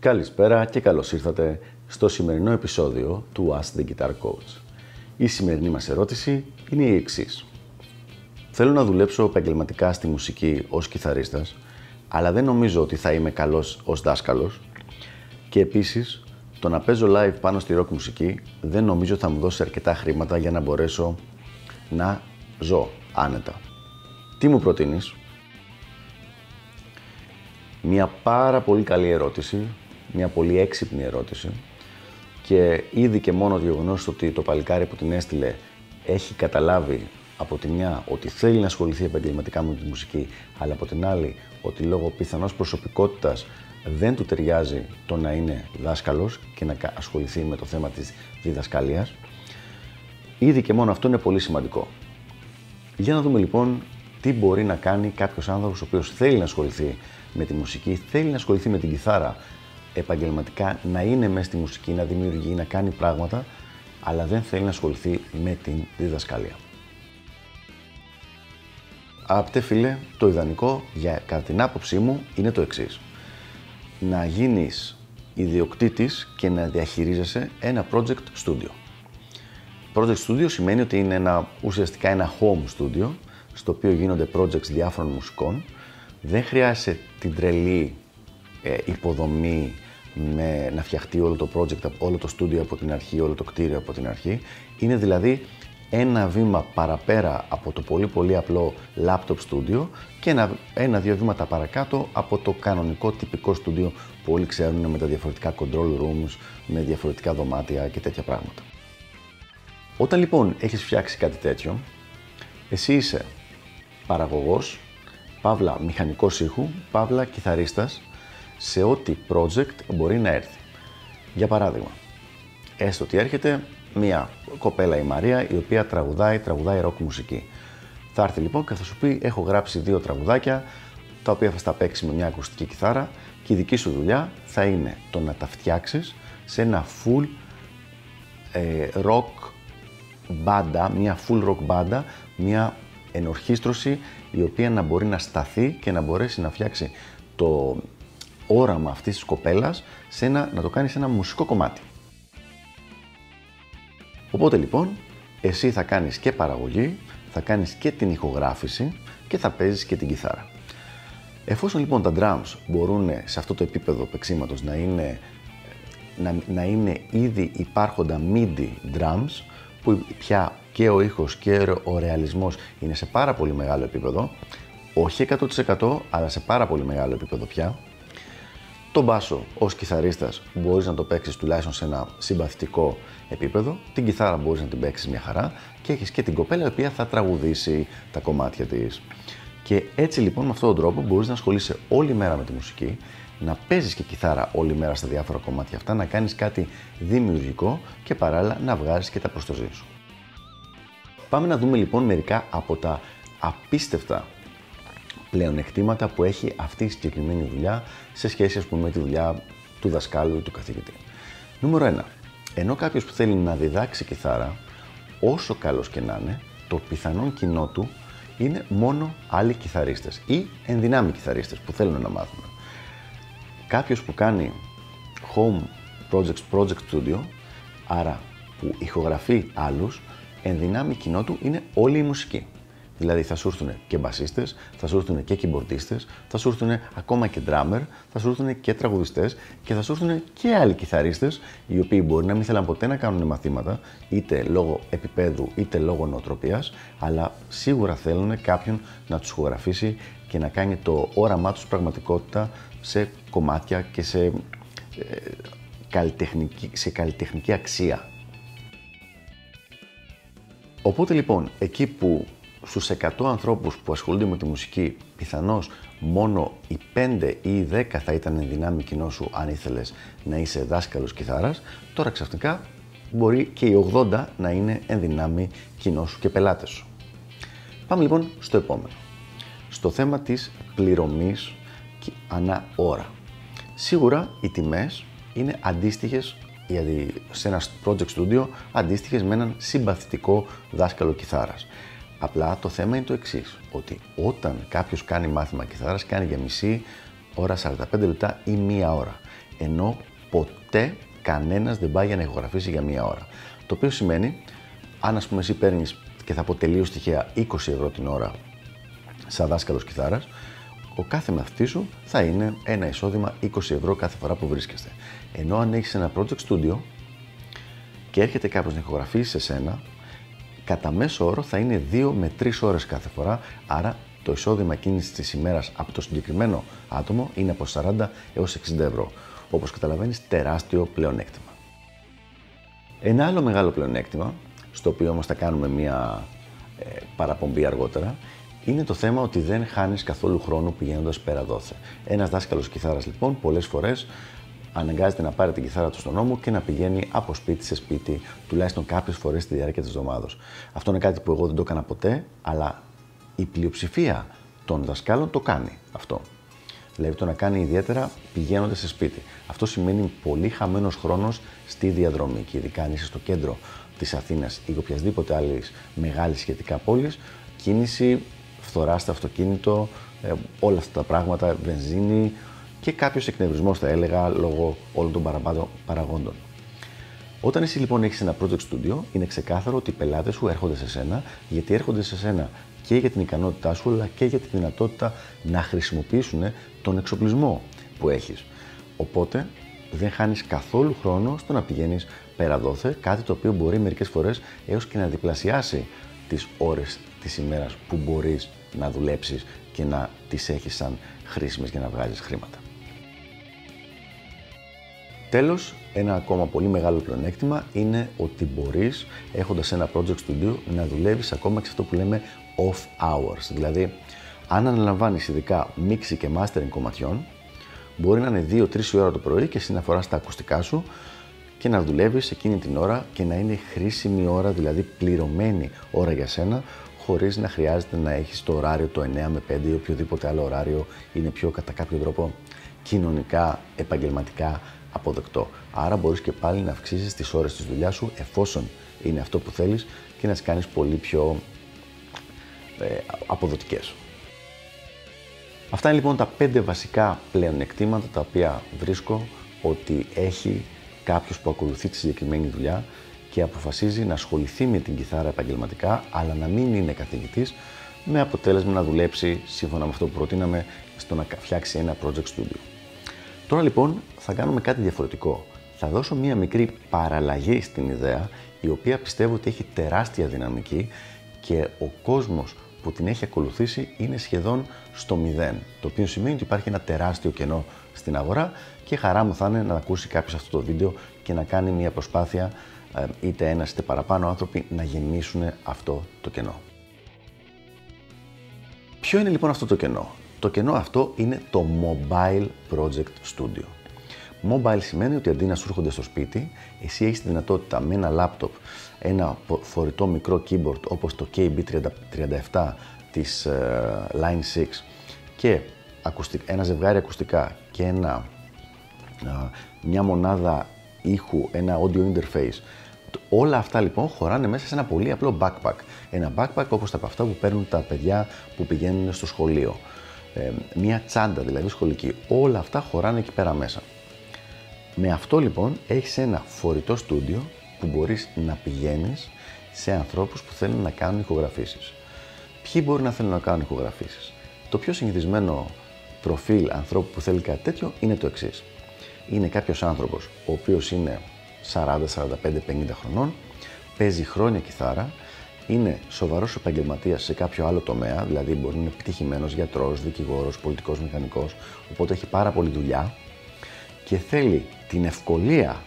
Καλησπέρα και καλώς ήρθατε στο σημερινό επεισόδιο του Ask the Guitar Coach. Η σημερινή μας ερώτηση είναι η εξής. Θέλω να δουλέψω επαγγελματικά στη μουσική ως κιθαρίστας, αλλά δεν νομίζω ότι θα είμαι καλός ως δάσκαλος και επίσης το να παίζω live πάνω στη rock μουσική δεν νομίζω θα μου δώσει αρκετά χρήματα για να μπορέσω να ζω άνετα. Τι μου προτείνεις; Μια πάρα πολύ καλή ερώτηση, μια πολύ έξυπνη ερώτηση και ήδη και μόνο το γεγονός ότι το παλικάρι που την έστειλε έχει καταλάβει από τη μια ότι θέλει να ασχοληθεί επαγγελματικά με τη μουσική, αλλά από την άλλη ότι λόγω πιθανώς προσωπικότητας δεν του ταιριάζει το να είναι δάσκαλος και να ασχοληθεί με το θέμα της διδασκαλίας. Ήδη και μόνο αυτό είναι πολύ σημαντικό. Για να δούμε λοιπόν τι μπορεί να κάνει κάποιος άνθρωπος ο οποίος θέλει να ασχοληθεί με τη μουσική, θέλει να ασχοληθεί με την κιθάρα επαγγελματικά, να είναι μέσα στη μουσική, να δημιουργεί, να κάνει πράγματα, αλλά δεν θέλει να ασχοληθεί με την διδασκαλία. Αγαπητέ φίλε, το ιδανικό για κατά την άποψή μου είναι το εξής. Να γίνεις ιδιοκτήτης και να διαχειρίζεσαι ένα project studio. Project studio σημαίνει ότι είναι ένα, ουσιαστικά ένα home studio στο οποίο γίνονται projects διάφορων μουσικών. Δεν χρειάζεσαι την τρελή ε, υποδομή με να φτιαχτεί όλο το project, όλο το studio από την αρχή, όλο το κτίριο από την αρχή. Είναι δηλαδή ένα βήμα παραπέρα από το πολύ πολύ απλό laptop studio και ένα, ένα-δύο βήματα παρακάτω από το κανονικό τυπικό studio που όλοι ξέρουν με τα διαφορετικά control rooms, με διαφορετικά δωμάτια και τέτοια πράγματα. Όταν λοιπόν έχεις φτιάξει κάτι τέτοιο, εσύ είσαι παραγωγός, παύλα μηχανικός ήχου, παύλα κιθαρίστας σε ό,τι project μπορεί να έρθει. Για παράδειγμα, έστω ότι έρχεται μια κοπέλα η Μαρία η οποία τραγουδάει, τραγουδάει ροκ μουσική. Θα έρθει λοιπόν και θα σου πει έχω γράψει δύο τραγουδάκια τα οποία θα στα παίξει με μια ακουστική κιθάρα και η δική σου δουλειά θα είναι το να τα φτιάξεις σε ένα full ε, rock μπάντα, μια full rock μπάντα, μια ενορχίστρωση η οποία να μπορεί να σταθεί και να μπορέσει να φτιάξει το όραμα αυτής της κοπέλας σε ένα, να το κάνει σε ένα μουσικό κομμάτι. Οπότε λοιπόν, εσύ θα κάνεις και παραγωγή, θα κάνεις και την ηχογράφηση και θα παίζεις και την κιθάρα. Εφόσον λοιπόν τα drums μπορούν σε αυτό το επίπεδο παίξήματος να είναι, να, να είναι ήδη υπάρχοντα MIDI drums, που πια και ο ήχος και ο ρεαλισμός είναι σε πάρα πολύ μεγάλο επίπεδο, όχι 100% αλλά σε πάρα πολύ μεγάλο επίπεδο πια, το μπάσο ως κιθαρίστας μπορείς να το παίξεις τουλάχιστον σε ένα συμπαθητικό επίπεδο, την κιθάρα μπορείς να την παίξεις μια χαρά και έχεις και την κοπέλα η οποία θα τραγουδήσει τα κομμάτια της. Και έτσι λοιπόν με αυτόν τον τρόπο μπορείς να ασχολείσαι όλη μέρα με τη μουσική, να παίζεις και κιθάρα όλη μέρα στα διάφορα κομμάτια αυτά, να κάνεις κάτι δημιουργικό και παράλληλα να βγάζεις και τα προστοζή σου. Πάμε να δούμε λοιπόν μερικά από τα απίστευτα πλεονεκτήματα που έχει αυτή η συγκεκριμένη δουλειά σε σχέση ας πούμε, με τη δουλειά του δασκάλου ή του καθηγητή. Νούμερο 1. Ενώ κάποιος που θέλει να διδάξει κιθάρα, όσο καλός και να είναι, το πιθανόν κοινό του είναι μόνο άλλοι κιθαρίστες ή ενδυνάμοι κιθαρίστες που θέλουν να μάθουν. Κάποιος που κάνει home projects, project studio, άρα που ηχογραφεί άλλους, ενδυνάμει κοινό του είναι όλη η μουσική. Δηλαδή θα σου έρθουν και μπασίστες, θα σου έρθουν και κυμπορτίστε, θα σου έρθουν ακόμα και drummer, θα σου έρθουν και τραγουδιστές και θα σου έρθουν και άλλοι κιθαρίστες οι οποίοι μπορεί να μην θέλαν ποτέ να κάνουν μαθήματα, είτε λόγω επίπεδου είτε λόγω νοοτροπίας, αλλά σίγουρα θέλουν κάποιον να τους ηχογραφήσει και να κάνει το όραμά τους πραγματικότητα σε κομμάτια και σε, ε, καλλιτεχνική, σε καλλιτεχνική αξία. Οπότε λοιπόν, εκεί που στους 100 ανθρώπους που ασχολούνται με τη μουσική, πιθανώς μόνο οι 5 ή οι 10 θα ήταν εν δυνάμει κοινό σου αν ήθελες να είσαι δάσκαλος κιθάρας, τώρα ξαφνικά μπορεί και οι 80 να είναι εν δυνάμει κοινό σου και πελάτες σου. Πάμε λοιπόν στο επόμενο. Στο θέμα της πληρωμής ανά ώρα. Σίγουρα οι τιμές είναι αντίστοιχες δηλαδή σε ένα project studio αντίστοιχες με έναν συμπαθητικό δάσκαλο κιθάρας. Απλά το θέμα είναι το εξής, ότι όταν κάποιος κάνει μάθημα κιθάρας κάνει για μισή ώρα, 45 λεπτά ή μία ώρα. ενώ ποτέ κανένας δεν πάει για να ηχογραφήσει για μία ώρα. Το οποίο σημαίνει, αν ας πούμε εσύ παίρνεις και θα πω τελείως τυχαία 20 ευρώ την ώρα σαν δάσκαλος κιθάρας, ο κάθε μαθητής σου θα είναι ένα εισόδημα 20 ευρώ κάθε φορά που βρίσκεστε. Ενώ αν έχεις ένα project studio και έρχεται κάποιος να ηχογραφήσει σε σένα, κατά μέσο όρο θα είναι 2 με 3 ώρες κάθε φορά, άρα το εισόδημα εκείνη της ημέρας από το συγκεκριμένο άτομο είναι από 40 έως 60 ευρώ. Όπως καταλαβαίνεις, τεράστιο πλεονέκτημα. Ένα άλλο μεγάλο πλεονέκτημα, στο οποίο όμως θα κάνουμε μία ε, παραπομπή αργότερα, είναι το θέμα ότι δεν χάνεις καθόλου χρόνο πηγαίνοντας πέρα δόθε. Ένας δάσκαλος κιθάρας λοιπόν πολλές φορές αναγκάζεται να πάρει την κιθάρα του στον νόμο και να πηγαίνει από σπίτι σε σπίτι, τουλάχιστον κάποιες φορές στη διάρκεια της εβδομάδα. Αυτό είναι κάτι που εγώ δεν το έκανα ποτέ, αλλά η πλειοψηφία των δασκάλων το κάνει αυτό. Δηλαδή το να κάνει ιδιαίτερα πηγαίνοντας σε σπίτι. Αυτό σημαίνει πολύ χαμένος χρόνος στη διαδρομή και ειδικά αν είσαι στο κέντρο της Αθήνας ή οποιασδήποτε άλλης μεγάλης σχετικά πόλης, κίνηση φθορά στο αυτοκίνητο, ε, όλα αυτά τα πράγματα, βενζίνη και κάποιος εκνευρισμός, θα έλεγα, λόγω όλων των παραπάνω παραγόντων. Όταν εσύ λοιπόν έχεις ένα project studio, είναι ξεκάθαρο ότι οι πελάτες σου έρχονται σε σένα, γιατί έρχονται σε σένα και για την ικανότητά σου, αλλά και για τη δυνατότητα να χρησιμοποιήσουν τον εξοπλισμό που έχεις. Οπότε δεν χάνεις καθόλου χρόνο στο να πηγαίνεις πέρα δόθε, κάτι το οποίο μπορεί μερικές φορές έως και να διπλασιάσει τις ώρες της ημέρας που μπορείς να δουλέψεις και να τις έχεις σαν χρήσιμες για να βγάζεις χρήματα. Τέλος, ένα ακόμα πολύ μεγάλο πλεονέκτημα είναι ότι μπορείς, έχοντας ένα project studio, να δουλεύεις ακόμα και σε αυτό που λέμε off hours. Δηλαδή, αν αναλαμβάνεις ειδικά μίξη και mastering κομματιών, μπορεί να είναι 2-3 ώρα το πρωί και εσύ να φοράς τα ακουστικά σου και να δουλεύεις εκείνη την ώρα και να είναι χρήσιμη ώρα, δηλαδή πληρωμένη ώρα για σένα, χωρίς να χρειάζεται να έχεις το ωράριο το 9 με 5 ή οποιοδήποτε άλλο ωράριο είναι πιο κατά κάποιο τρόπο κοινωνικά, επαγγελματικά αποδεκτό. Άρα μπορείς και πάλι να αυξήσεις τις ώρες της δουλειάς σου εφόσον είναι αυτό που θέλεις και να τις κάνεις πολύ πιο ε, αποδοτικές. Αυτά είναι λοιπόν τα πέντε βασικά πλεονεκτήματα τα οποία βρίσκω ότι έχει κάποιος που ακολουθεί τη συγκεκριμένη δουλειά και αποφασίζει να ασχοληθεί με την κιθάρα επαγγελματικά, αλλά να μην είναι καθηγητής, με αποτέλεσμα να δουλέψει σύμφωνα με αυτό που προτείναμε στο να φτιάξει ένα project studio. Τώρα λοιπόν θα κάνουμε κάτι διαφορετικό. Θα δώσω μία μικρή παραλλαγή στην ιδέα, η οποία πιστεύω ότι έχει τεράστια δυναμική και ο κόσμος που την έχει ακολουθήσει είναι σχεδόν στο μηδέν. Το οποίο σημαίνει ότι υπάρχει ένα τεράστιο κενό στην αγορά και χαρά μου θα είναι να ακούσει κάποιος αυτό το βίντεο και να κάνει μια προσπάθεια ε, είτε ένα είτε παραπάνω άνθρωποι να γεμίσουν αυτό το κενό. Ποιο είναι λοιπόν αυτό το κενό; Το κενό αυτό είναι το Mobile Project Studio. Mobile σημαίνει ότι αντί να σου έρχονται στο σπίτι, εσύ έχεις τη δυνατότητα με ένα λάπτοπ, ένα φορητό μικρό keyboard όπως το KB37 της ε, Line 6 και ένα ζευγάρι ακουστικά και ένα, μια μονάδα ήχου, ένα audio interface. Όλα αυτά λοιπόν χωράνε μέσα σε ένα πολύ απλό backpack. Ένα backpack όπως τα από αυτά που παίρνουν τα παιδιά που πηγαίνουν στο σχολείο. Ε, μια τσάντα δηλαδή σχολική. Όλα αυτά χωράνε εκεί πέρα μέσα. Με αυτό λοιπόν έχεις ένα φορητό στούντιο που μπορείς να πηγαίνεις σε ανθρώπους που θέλουν να κάνουν ηχογραφήσεις. Ποιοι μπορεί να θέλουν να κάνουν ηχογραφήσεις; Το πιο συνηθισμένο προφίλ ανθρώπου που θέλει κάτι τέτοιο είναι το εξής. Είναι κάποιος άνθρωπος ο οποίος είναι 40, 45, 50 χρονών, παίζει χρόνια κιθάρα, είναι σοβαρός επαγγελματίας σε κάποιο άλλο τομέα, δηλαδή μπορεί να είναι επιτυχημένος γιατρός, δικηγόρος, πολιτικός μηχανικός, οπότε έχει πάρα πολλή δουλειά και θέλει την ευκολία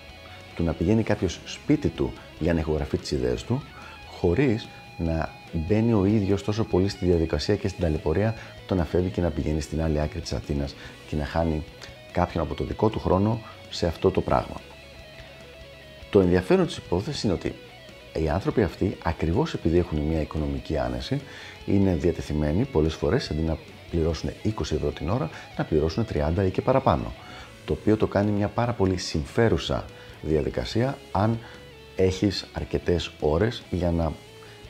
του να πηγαίνει κάποιος σπίτι του για να ηχογραφεί τις ιδέες του, χωρίς να μπαίνει ο ίδιος τόσο πολύ στη διαδικασία και στην ταλαιπωρία το να φεύγει και να πηγαίνει στην άλλη άκρη της Αθήνας και να χάνει κάποιον από το δικό του χρόνο σε αυτό το πράγμα. Το ενδιαφέρον της υπόθεσης είναι ότι οι άνθρωποι αυτοί, ακριβώς επειδή έχουν μια οικονομική άνεση, είναι διατεθειμένοι πολλές φορές, αντί να πληρώσουν 20 ευρώ την ώρα, να πληρώσουν 30 ή και παραπάνω. Το οποίο το κάνει μια πάρα πολύ συμφέρουσα διαδικασία, αν έχεις αρκετές ώρες για να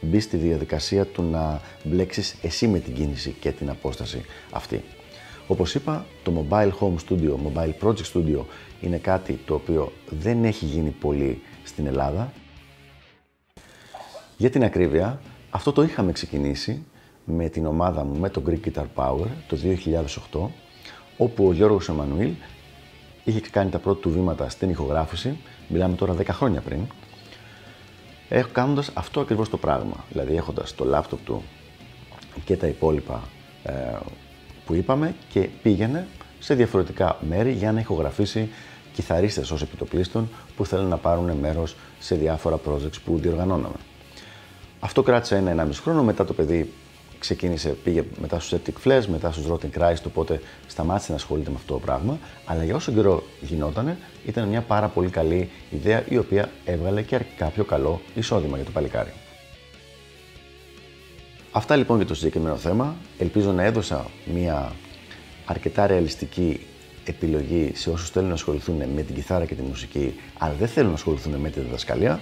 μπει στη διαδικασία του να μπλέξεις εσύ με την κίνηση και την απόσταση αυτή. Όπως είπα, το Mobile Home Studio, Mobile Project Studio είναι κάτι το οποίο δεν έχει γίνει πολύ στην Ελλάδα. Για την ακρίβεια, αυτό το είχαμε ξεκινήσει με την ομάδα μου, με το Greek Guitar Power, το 2008, όπου ο Γιώργος Εμμανουήλ είχε κάνει τα πρώτα του βήματα στην ηχογράφηση, μιλάμε τώρα 10 χρόνια πριν, κάνοντας αυτό ακριβώς το πράγμα, δηλαδή έχοντας το λάπτοπ του και τα υπόλοιπα ε, που είπαμε και πήγαινε σε διαφορετικά μέρη για να ηχογραφήσει κιθαρίστες ως επιτοπλίστων που θέλουν να πάρουν μέρος σε διάφορα projects που διοργανώναμε. Αυτό κράτησε ένα-ενάμιση χρόνο, μετά το παιδί ξεκίνησε, πήγε μετά στους Septic Flares, μετά στους Rotten Christ, οπότε σταμάτησε να ασχολείται με αυτό το πράγμα. Αλλά για όσο καιρό γινότανε, ήταν μια πάρα πολύ καλή ιδέα η οποία έβγαλε και κάποιο καλό εισόδημα για το παλικάρι. Αυτά λοιπόν για το συγκεκριμένο θέμα. Ελπίζω να έδωσα μια αρκετά ρεαλιστική επιλογή σε όσους θέλουν να ασχοληθούν με την κιθάρα και τη μουσική, αλλά δεν θέλουν να ασχοληθούν με τη διδασκαλία.